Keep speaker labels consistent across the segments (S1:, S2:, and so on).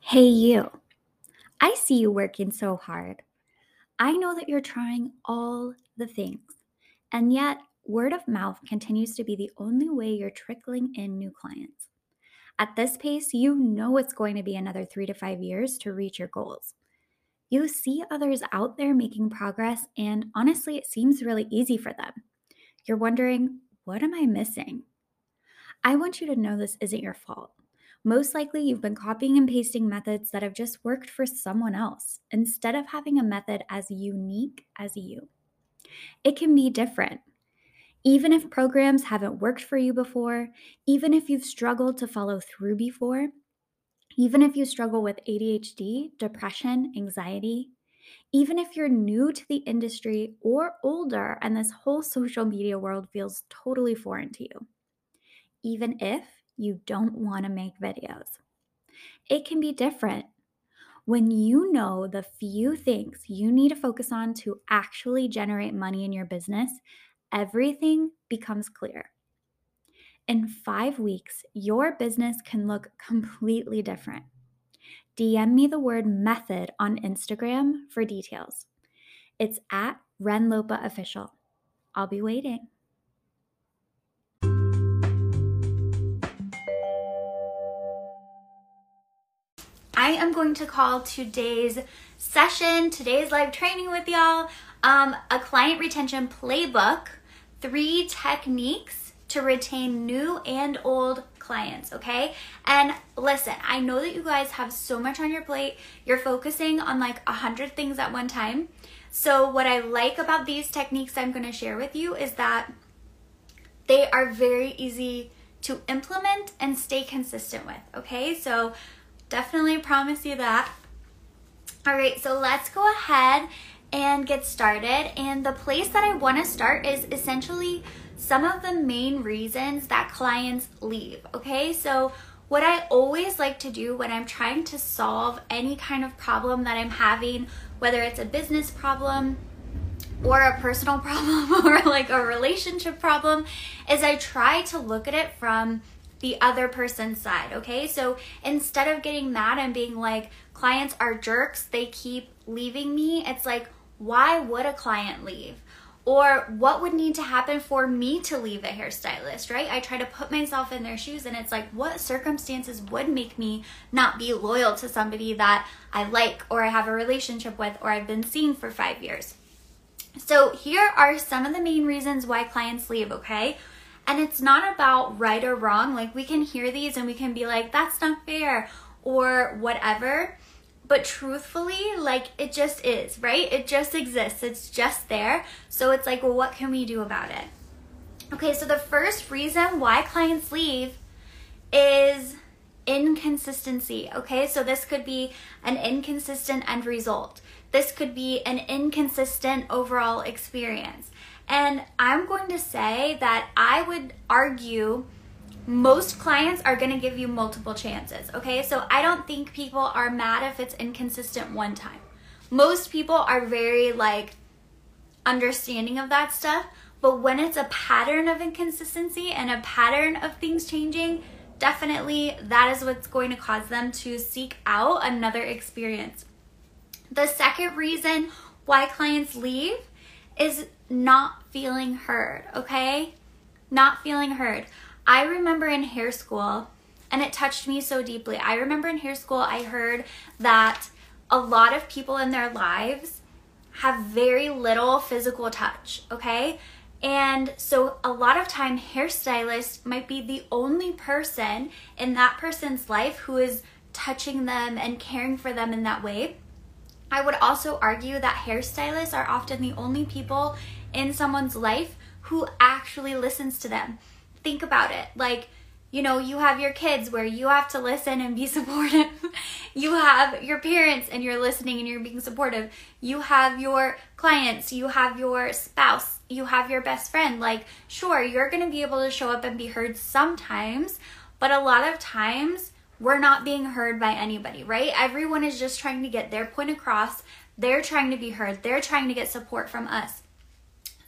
S1: Hey, you. I see you working so hard. I know that you're trying all the things, and yet word of mouth continues to be the only way you're trickling in new clients. At this pace, you know it's going to be another three to five years to reach your goals. You see others out there making progress, and honestly, it seems really easy for them. You're wondering, what am I missing? I want you to know this isn't your fault. Most likely, you've been copying and pasting methods that have just worked for someone else instead of having a method as unique as you. It can be different. Even if programs haven't worked for you before, even if you've struggled to follow through before, even if you struggle with ADHD, depression, anxiety, even if you're new to the industry or older and this whole social media world feels totally foreign to you, even if you don't want to make videos. It can be different when you know the few things you need to focus on to actually generate money in your business, everything becomes clear. In five weeks, your business can look completely different. DM me the word method on Instagram for details. It's at Renlopa Official. I'll be waiting. I am going to call today's session, today's live training with y'all, um, a client retention playbook, three techniques to retain new and old clients, okay? And listen, I know that you guys have so much on your plate. You're focusing on like a hundred things at one time. So, what I like about these techniques I'm gonna share with you is that they are very easy to implement and stay consistent with, okay? So, definitely promise you that. All right, so let's go ahead and get started. And the place that I want to start is essentially some of the main reasons that clients leave. Okay, so what I always like to do when I'm trying to solve any kind of problem that I'm having, whether it's a business problem, or a personal problem or like a relationship problem is I try to look at it from the other person's side, okay? So instead of getting mad and being like, clients are jerks, they keep leaving me, it's like, why would a client leave? Or what would need to happen for me to leave a hairstylist, right? I try to put myself in their shoes and it's like, what circumstances would make me not be loyal to somebody that I like or I have a relationship with or I've been seeing for five years? So, here are some of the main reasons why clients leave, okay? And it's not about right or wrong. Like we can hear these and we can be like, that's not fair or whatever. But truthfully, like it just is, right? It just exists. It's just there. So it's like, well, what can we do about it? Okay, so the first reason why clients leave is inconsistency. Okay, so this could be an inconsistent end result. This could be an inconsistent overall experience. And I'm going to say that I would argue most clients are going to give you multiple chances. Okay, so I don't think people are mad if it's inconsistent one time. Most people are very like understanding of that stuff. But when it's a pattern of inconsistency and a pattern of things changing, definitely that is what's going to cause them to seek out another experience. The second reason why clients leave is not feeling heard, okay? Not feeling heard. I remember in hair school, and it touched me so deeply. I remember in hair school, I heard that a lot of people in their lives have very little physical touch, okay? And so a lot of time hairstylist might be the only person in that person's life who is touching them and caring for them in that way. I would also argue that hairstylists are often the only people in someone's life who actually listens to them. Think about it. Like, you know, you have your kids where you have to listen and be supportive. you have your parents and you're listening and you're being supportive. You have your clients, you have your spouse, you have your best friend. Like, sure, you're going to be able to show up and be heard sometimes, but a lot of times we're not being heard by anybody, right? Everyone is just trying to get their point across. They're trying to be heard. They're trying to get support from us.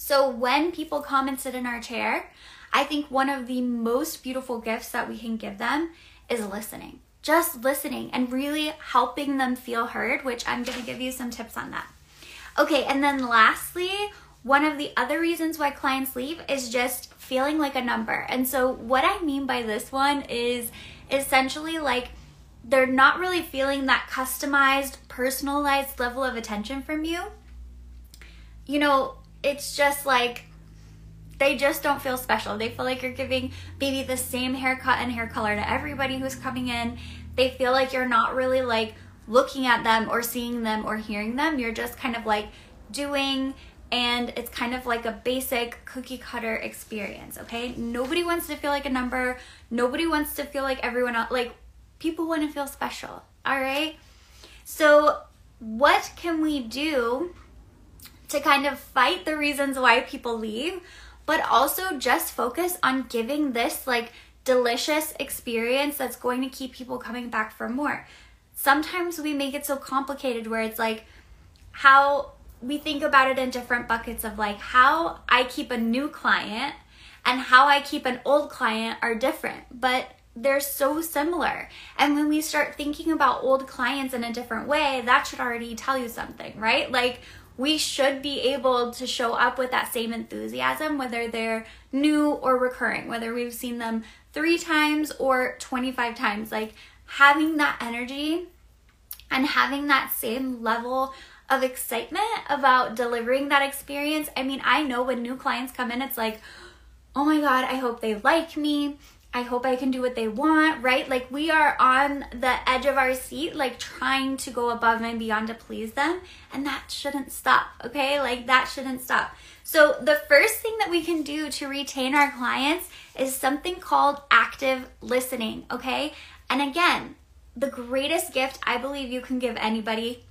S1: So when people come and sit in our chair, I think one of the most beautiful gifts that we can give them is listening. just listening and really helping them feel heard, which I'm to give you some tips on that. Okay, and then lastly, one of the other reasons why clients leave is just feeling like a number. And so, what I mean by this one is essentially like they're not really feeling that customized, personalized level of attention from you. You know, it's just like they just don't feel special. They feel like you're giving maybe the same haircut and hair color to everybody who's coming in. They feel like you're not really like looking at them or seeing them or hearing them. You're just kind of like doing and it's kind of like a basic cookie cutter experience, okay? Nobody wants to feel like a number. Nobody wants to feel like everyone else like people want to feel special, all right? So, what can we do to kind of fight the reasons why people leave, but also just focus on giving this like delicious experience that's going to keep people coming back for more? Sometimes we make it so complicated where it's like how we think about it in different buckets of like how I keep a new client and how I keep an old client are different, but they're so similar. And when we start thinking about old clients in a different way, that should already tell you something, right? Like we should be able to show up with that same enthusiasm, whether they're new or recurring, whether we've seen them three times or 25 times. Like having that energy and having that same level of excitement about delivering that experience. I mean, I know when new clients come in, it's like, oh my God, I hope they like me. I hope I can do what they want, right? Like we are on the edge of our seat, like trying to go above and beyond to please them. And that shouldn't stop, okay? Like that shouldn't stop. So, the first thing that we can do to retain our clients is something called active listening, okay? And again, the greatest gift I believe you can give anybody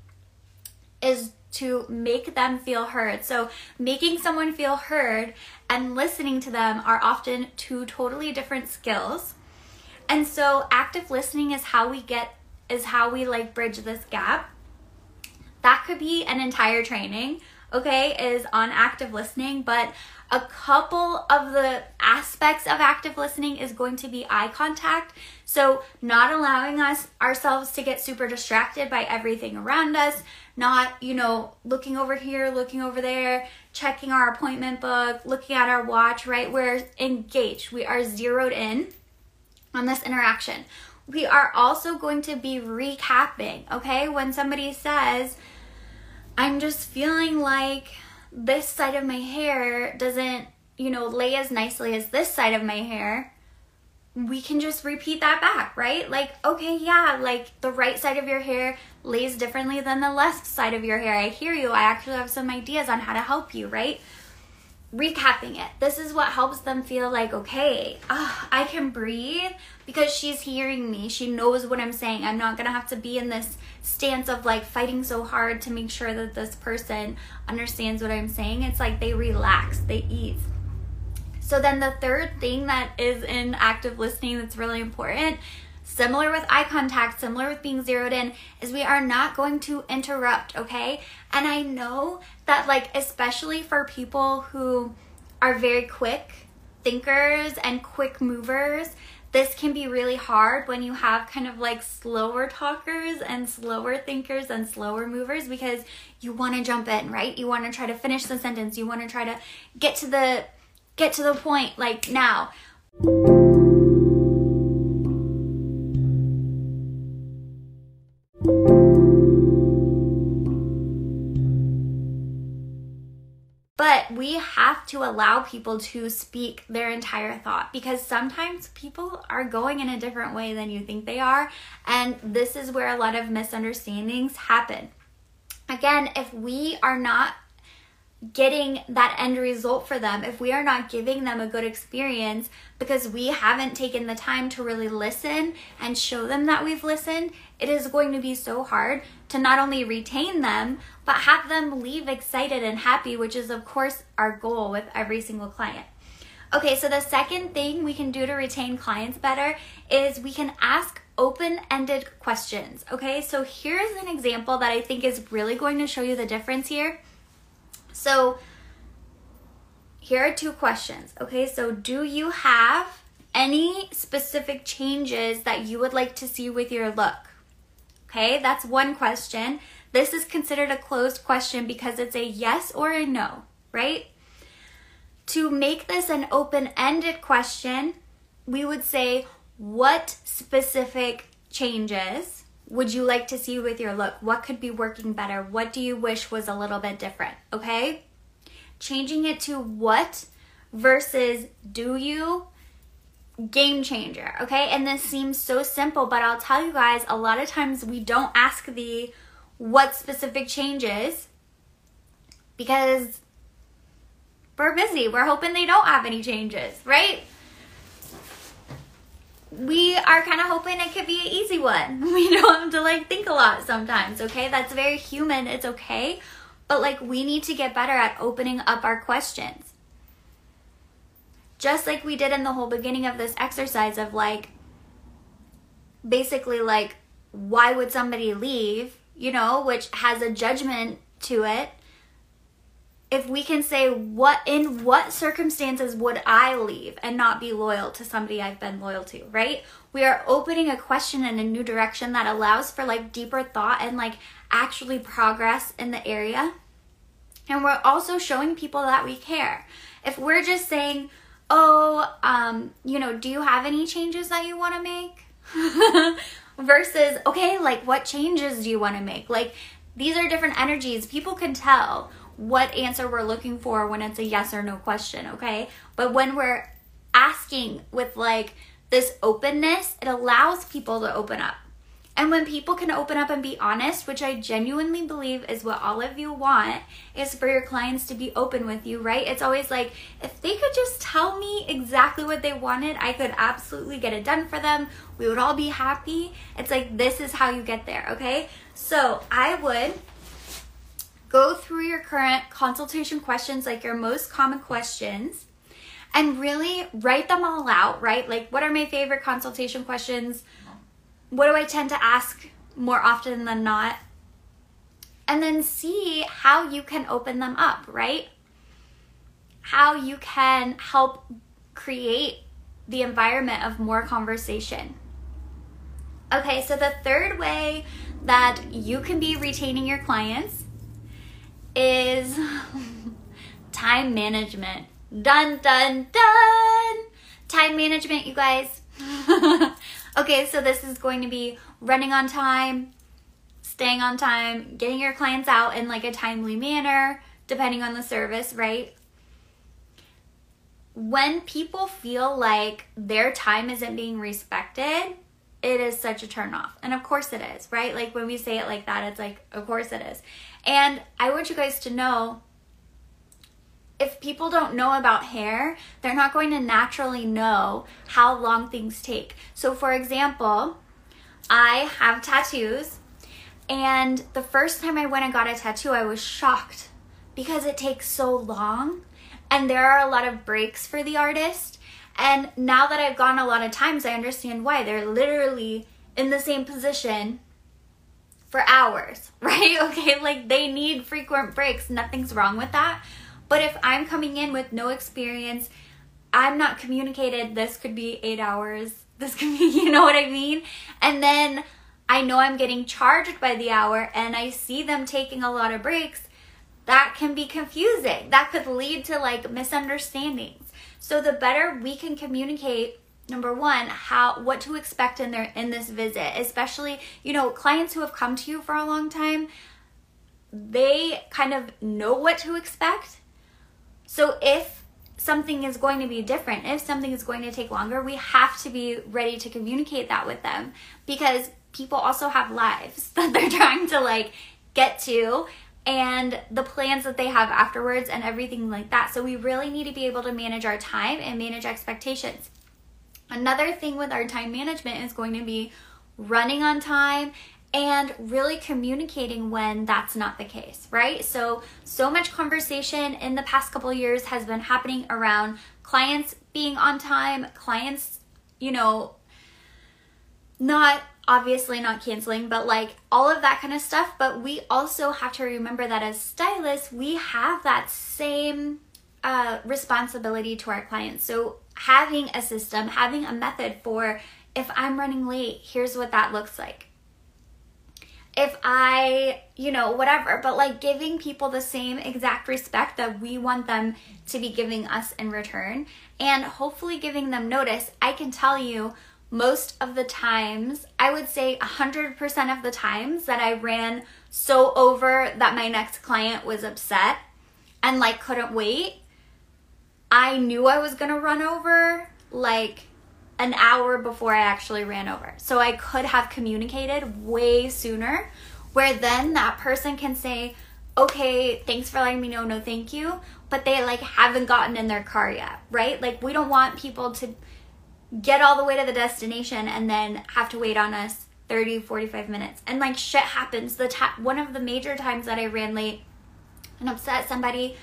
S1: is to make them feel heard. So, making someone feel heard and listening to them are often two totally different skills. And so, active listening is how we get, is how we like bridge this gap. That could be an entire training, okay, is on active listening, but a couple of the aspects of active listening is going to be eye contact. So, not allowing us ourselves to get super distracted by everything around us, not, you know, looking over here, looking over there, checking our appointment book, looking at our watch, right? We're engaged. We are zeroed in on this interaction. We are also going to be recapping, okay? When somebody says, I'm just feeling like this side of my hair doesn't, you know, lay as nicely as this side of my hair, we can just repeat that back, right? Like, okay, yeah, like the right side of your hair lays differently than the left side of your hair. I hear you. I actually have some ideas on how to help you, right? Recapping it. This is what helps them feel like, okay, oh, I can breathe because she's hearing me. She knows what I'm saying. I'm not going to have to be in this stance of like fighting so hard to make sure that this person understands what I'm saying. It's like they relax, they ease. So then the third thing that is in active listening that's really important, similar with eye contact, similar with being zeroed in, is we are not going to interrupt, okay? And I know that like especially for people who are very quick thinkers and quick movers, this can be really hard when you have kind of like slower talkers and slower thinkers and slower movers because you want to jump in, right? You want to try to finish the sentence. You want to try to get to the get to the point like now. We have to allow people to speak their entire thought because sometimes people are going in a different way than you think they are. And this is where a lot of misunderstandings happen. Again, if we are not getting that end result for them, if we are not giving them a good experience because we haven't taken the time to really listen and show them that we've listened, it is going to be so hard to not only retain them, but have them leave excited and happy, which is, of course, our goal with every single client. Okay, so the second thing we can do to retain clients better is we can ask open ended questions. Okay, so here's an example that I think is really going to show you the difference here so here are two questions. Okay, so do you have any specific changes that you would like to see with your look? Okay, that's one question. This is considered a closed question because it's a yes or a no, right? To make this an open ended question, we would say, What specific changes would you like to see with your look? What could be working better? What do you wish was a little bit different? Okay? Changing it to what versus do you game changer, okay? And this seems so simple, but I'll tell you guys a lot of times we don't ask the what specific changes because we're busy. We're hoping they don't have any changes, right? We are kind of hoping it could be an easy one. We don't have to like think a lot sometimes, okay? That's very human. It's okay. But like we need to get better at opening up our questions just like we did in the whole beginning of this exercise of like basically like why would somebody leave you know which has a judgment to it if we can say what in what circumstances would i leave and not be loyal to somebody i've been loyal to right we are opening a question in a new direction that allows for like deeper thought and like actually progress in the area and we're also showing people that we care if we're just saying oh, um, you know, do you have any changes that you want to make? Versus, okay, like what changes do you want to make? Like these are different energies. People can tell what answer we're looking for when it's a yes or no question, okay? But when we're asking with like this openness, it allows people to open up. And when people can open up and be honest, which I genuinely believe is what all of you want, is for your clients to be open with you, right? It's always like, if they could just tell me exactly what they wanted, I could absolutely get it done for them. We would all be happy. It's like, this is how you get there, okay? So I would go through your current consultation questions, like your most common questions, and really write them all out, right? Like, what are my favorite consultation questions? what do I tend to ask more often than not? And then see how you can open them up, right? How you can help create the environment of more conversation. Okay, so the third way that you can be retaining your clients is time management. Dun, dun, dun! Time management, you guys. Okay, so this is going to be running on time, staying on time, getting your clients out in like a timely manner, depending on the service, right? When people feel like their time isn't being respected, it is such a turn off. And of course it is, right? Like when we say it like that, it's like, of course it is. And I want you guys to know if people don't know about hair, they're not going to naturally know how long things take. So, for example, I have tattoos, and the first time I went and got a tattoo, I was shocked because it takes so long, and there are a lot of breaks for the artist. And now that I've gone a lot of times, I understand why. They're literally in the same position for hours, right? Okay, like they need frequent breaks. Nothing's wrong with that. But if I'm coming in with no experience, I'm not communicated this could be eight hours, this could be, you know what I mean? And then I know I'm getting charged by the hour and I see them taking a lot of breaks, that can be confusing. That could lead to like misunderstandings. So the better we can communicate number one how what to expect in their in this visit especially you know clients who have come to you for a long time they kind of know what to expect. So if something is going to be different, if something is going to take longer, we have to be ready to communicate that with them because people also have lives that they're trying to like get to and the plans that they have afterwards and everything like that. So we really need to be able to manage our time and manage expectations. Another thing with our time management is going to be running on time and really communicating when that's not the case, right? So, so much conversation in the past couple years has been happening around clients being on time, clients, you know, not obviously not canceling, but like all of that kind of stuff. But we also have to remember that as stylists, we have that same uh, responsibility to our clients. So, having a system, having a method for if I'm running late, here's what that looks like. If I, you know, whatever, but like giving people the same exact respect that we want them to be giving us in return and hopefully giving them notice. I can tell you most of the times, I would say 100% of the times that I ran so over that my next client was upset and like couldn't wait, I knew I was gonna run over like an hour before I actually ran over. So I could have communicated way sooner, where then that person can say, okay, thanks for letting me know, no thank you, but they like haven't gotten in their car yet, right? Like we don't want people to get all the way to the destination and then have to wait on us 30 45 minutes. And like shit happens. The ta- one of the major times that i ran late and upset somebody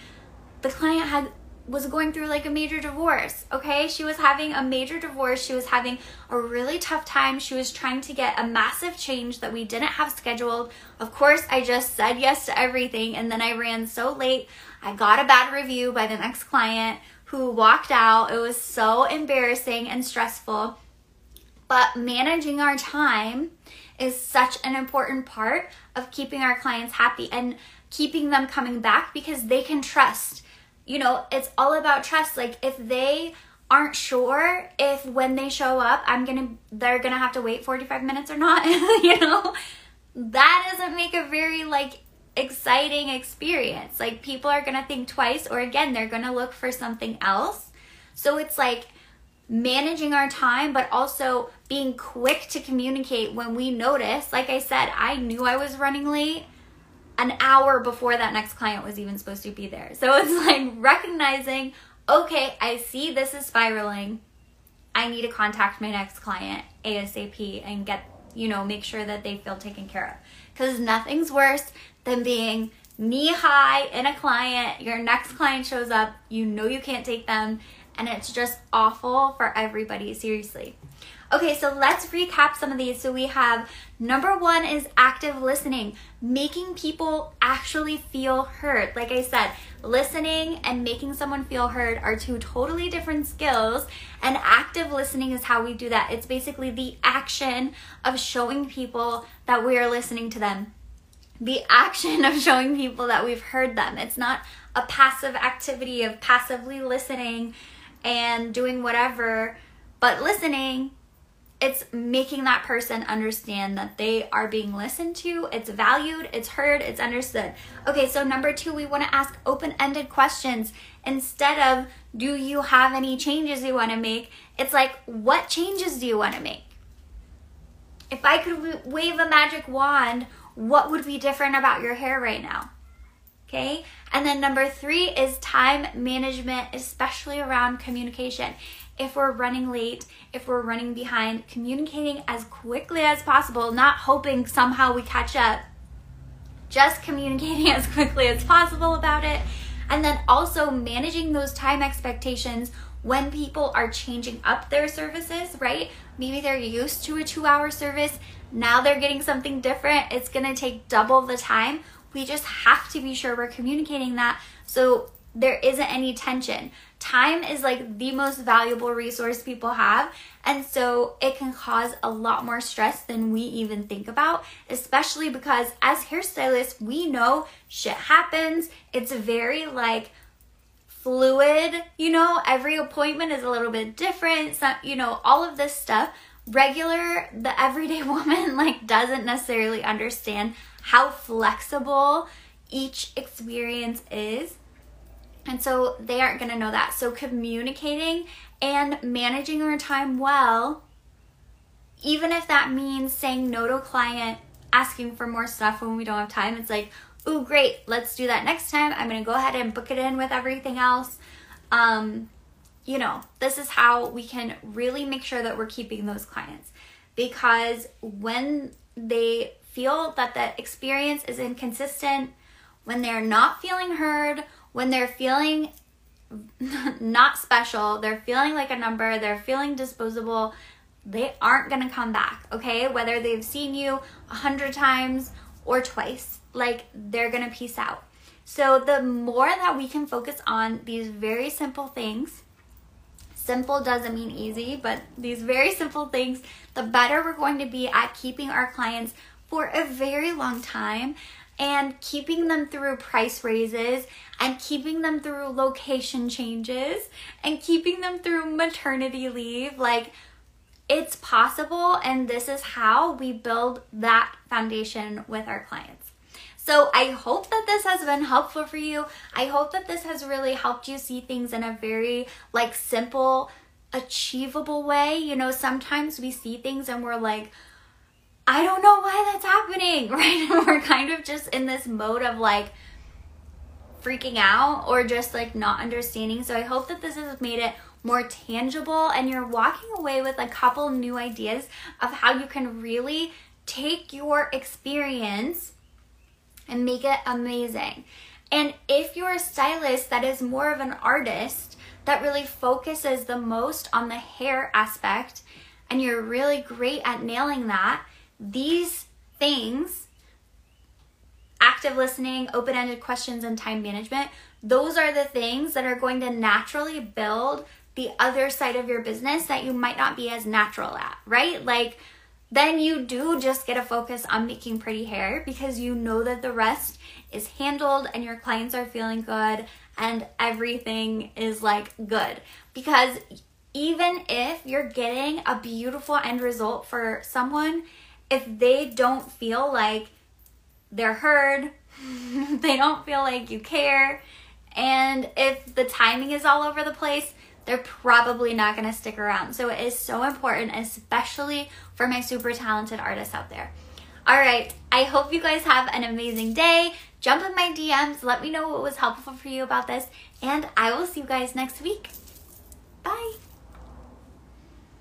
S1: the client had was going through like a major divorce okay? She was having a major divorce. She was having a really tough time. She was trying to get a massive change that we didn't have scheduled. Of course i just said yes to everything and then i ran so late. I got a bad review by the next client who walked out. It was so embarrassing and stressful. But managing our time is such an important part of keeping our clients happy and keeping them coming back because they can trust. You know, it's all about trust. Like if they aren't sure if when they show up, I'm going to they're going to have to wait 45 minutes or not, you know, that doesn't make a very like exciting experience. Like people are going to think twice or again they're going to look for something else. So it's like managing our time but also being quick to communicate when we notice. Like I said, I knew I was running late an hour before that next client was even supposed to be there. So it's like recognizing, okay, I see this is spiraling. I need to contact my next client ASAP and get, you know, make sure that they feel taken care of. Because nothing's worse than being knee high in a client. Your next client shows up, you know you can't take them, and it's just awful for everybody, seriously. Okay, so let's recap some of these. So we have number one is active listening, making people actually feel heard. Like I said, listening and making someone feel heard are two totally different skills, and active listening is how we do that. It's basically the action of showing people that we are listening to them the action of showing people that we've heard them. It's not a passive activity of passively listening and doing whatever, but listening, it's making that person understand that they are being listened to, it's valued, it's heard, it's understood. Okay, so number two, we want to ask open ended questions instead of do you have any changes you want to make? It's like, what changes do you want to make? If I could wave a magic wand, what would be different about your hair right now? Okay. And then number three is time management, especially around communication. If we're running late, if we're running behind, communicating as quickly as possible, not hoping somehow we catch up, just communicating as quickly as possible about it. And then also managing those time expectations when people are changing up their services, right? Maybe they're used to a two hour service. Now they're getting something different. It's going to take double the time. We just have to be sure we're communicating that so there isn't any tension. Time is like the most valuable resource people have. And so it can cause a lot more stress than we even think about, especially because as hairstylists, we know shit happens. It's very like fluid, you know, every appointment is a little bit different. So, you know, all of this stuff regular the everyday woman like doesn't necessarily understand how flexible each experience is. And so they aren't going to know that. So communicating and managing our time well even if that means saying no to a client asking for more stuff when we don't have time it's like oh great let's do that next time. I'm going to go ahead and book it in with everything else. Um you know, this is how we can really make sure that we're keeping those clients. Because when they feel that the experience is inconsistent, when they're not feeling heard, when they're feeling not special, they're feeling like a number, they're feeling disposable, they aren't gonna come back, okay? Whether they've seen you a hundred times or twice, like they're gonna peace out. So, the more that we can focus on these very simple things, simple doesn't mean easy, but these very simple things, the better we're going to be at keeping our clients for a very long time and keeping them through price raises and keeping them through location changes and keeping them through maternity leave. Like, it's possible, and this is how we build that foundation with our clients. So, I hope that this has been helpful for you. I hope that this has really helped you see things in a very like simple, achievable way. You know, sometimes we see things and we're like, I don't know why that's happening, right? And we're kind of just in this mode of like freaking out or just like not understanding. So I hope that this has made it more tangible and you're walking away with a couple new ideas of how you can really take your experience and make it amazing. And if you're a stylist that is more of an artist that really focuses the most on the hair aspect and you're really great at nailing that, these things active listening, open ended questions, and time management those are the things that are going to naturally build the other side of your business that you might not be as natural at, right? Like, then you do just get a focus on making pretty hair because you know that the rest is handled and your clients are feeling good and everything is like good. Because even if you're getting a beautiful end result for someone, if they don't feel like they're heard, they don't feel like you care, and if the timing is all over the place, they're probably not going to stick around. So it is so important, especially for my super talented artists out there. All right, I hope you guys have an amazing day. Jump in my DMs, let me know what was helpful for you about this, and I will see you guys next week. Bye.